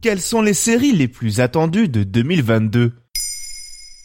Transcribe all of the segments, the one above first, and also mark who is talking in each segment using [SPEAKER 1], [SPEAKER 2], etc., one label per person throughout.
[SPEAKER 1] Quelles sont les séries les plus attendues de 2022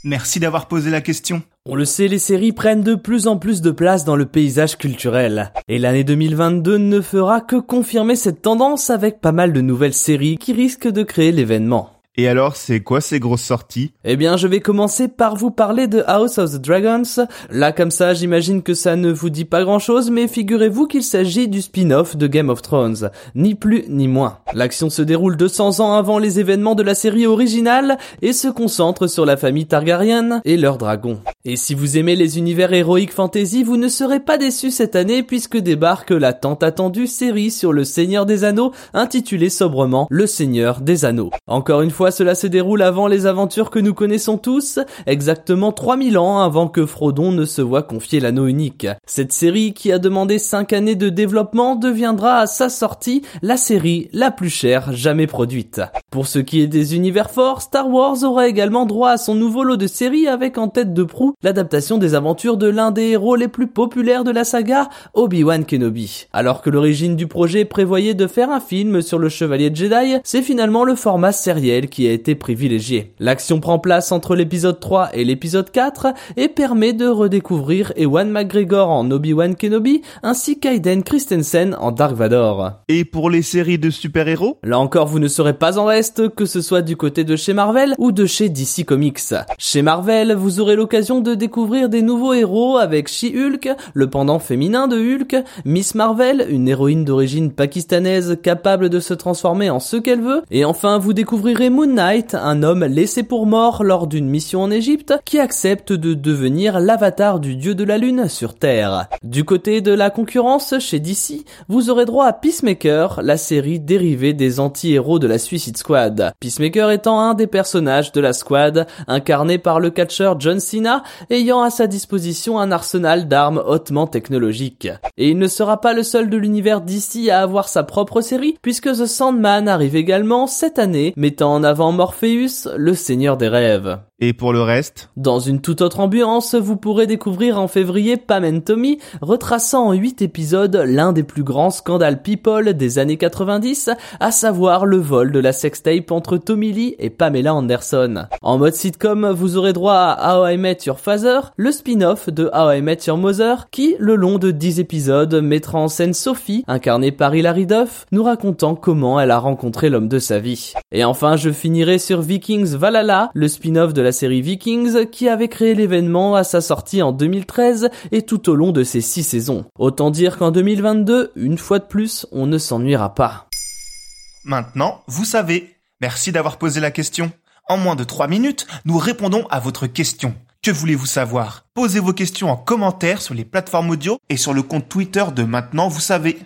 [SPEAKER 2] Merci d'avoir posé la question.
[SPEAKER 3] On le sait, les séries prennent de plus en plus de place dans le paysage culturel. Et l'année 2022 ne fera que confirmer cette tendance avec pas mal de nouvelles séries qui risquent de créer l'événement.
[SPEAKER 1] Et alors, c'est quoi ces grosses sorties?
[SPEAKER 3] Eh bien, je vais commencer par vous parler de House of the Dragons. Là, comme ça, j'imagine que ça ne vous dit pas grand chose, mais figurez-vous qu'il s'agit du spin-off de Game of Thrones. Ni plus ni moins. L'action se déroule 200 ans avant les événements de la série originale et se concentre sur la famille Targaryen et leurs dragons. Et si vous aimez les univers héroïques fantasy, vous ne serez pas déçus cette année puisque débarque la tant attendue série sur le Seigneur des Anneaux intitulée sobrement Le Seigneur des Anneaux. Encore une fois, cela se déroule avant les aventures que nous connaissons tous, exactement 3000 ans avant que Frodon ne se voit confier l'anneau unique. Cette série, qui a demandé 5 années de développement, deviendra à sa sortie la série la plus chère jamais produite. Pour ce qui est des univers forts, Star Wars aura également droit à son nouveau lot de séries avec en tête de proue l'adaptation des aventures de l'un des héros les plus populaires de la saga, Obi-Wan Kenobi. Alors que l'origine du projet prévoyait de faire un film sur le chevalier Jedi, c'est finalement le format sériel qui a été privilégié. L'action prend place entre l'épisode 3 et l'épisode 4 et permet de redécouvrir Ewan McGregor en Obi-Wan Kenobi ainsi qu'Aiden Christensen en Dark Vador.
[SPEAKER 1] Et pour les séries de super-héros?
[SPEAKER 3] Là encore, vous ne serez pas en reste, que ce soit du côté de chez Marvel ou de chez DC Comics. Chez Marvel, vous aurez l'occasion de découvrir des nouveaux héros avec She-Hulk, le pendant féminin de Hulk, Miss Marvel, une héroïne d'origine pakistanaise capable de se transformer en ce qu'elle veut, et enfin vous découvrirez Moon Knight, un homme laissé pour mort lors d'une mission en Égypte qui accepte de devenir l'avatar du dieu de la lune sur Terre. Du côté de la concurrence chez DC, vous aurez droit à Peacemaker, la série dérivée des anti-héros de la Suicide Squad. Peacemaker étant un des personnages de la squad, incarné par le catcheur John Cena, ayant à sa disposition un arsenal d'armes hautement technologiques. Et il ne sera pas le seul de l'univers DC à avoir sa propre série, puisque The Sandman arrive également cette année, mettant en avant Morpheus, le seigneur des rêves.
[SPEAKER 1] Et pour le reste?
[SPEAKER 3] Dans une toute autre ambiance, vous pourrez découvrir en février Pam and Tommy, retraçant en 8 épisodes l'un des plus grands scandales people des années 90, à savoir le vol de la sextape entre Tommy Lee et Pamela Anderson. En mode sitcom, vous aurez droit à How I Met Your Father, le spin-off de How I Met Your Mother, qui, le long de 10 épisodes, mettra en scène Sophie, incarnée par Hilary Duff, nous racontant comment elle a rencontré l'homme de sa vie. Et enfin, je finirai sur Vikings Valhalla, le spin-off de la série Vikings qui avait créé l'événement à sa sortie en 2013 et tout au long de ses 6 saisons. Autant dire qu'en 2022, une fois de plus, on ne s'ennuiera pas.
[SPEAKER 2] Maintenant, vous savez. Merci d'avoir posé la question. En moins de 3 minutes, nous répondons à votre question. Que voulez-vous savoir? Posez vos questions en commentaire sur les plateformes audio et sur le compte Twitter de Maintenant, vous savez.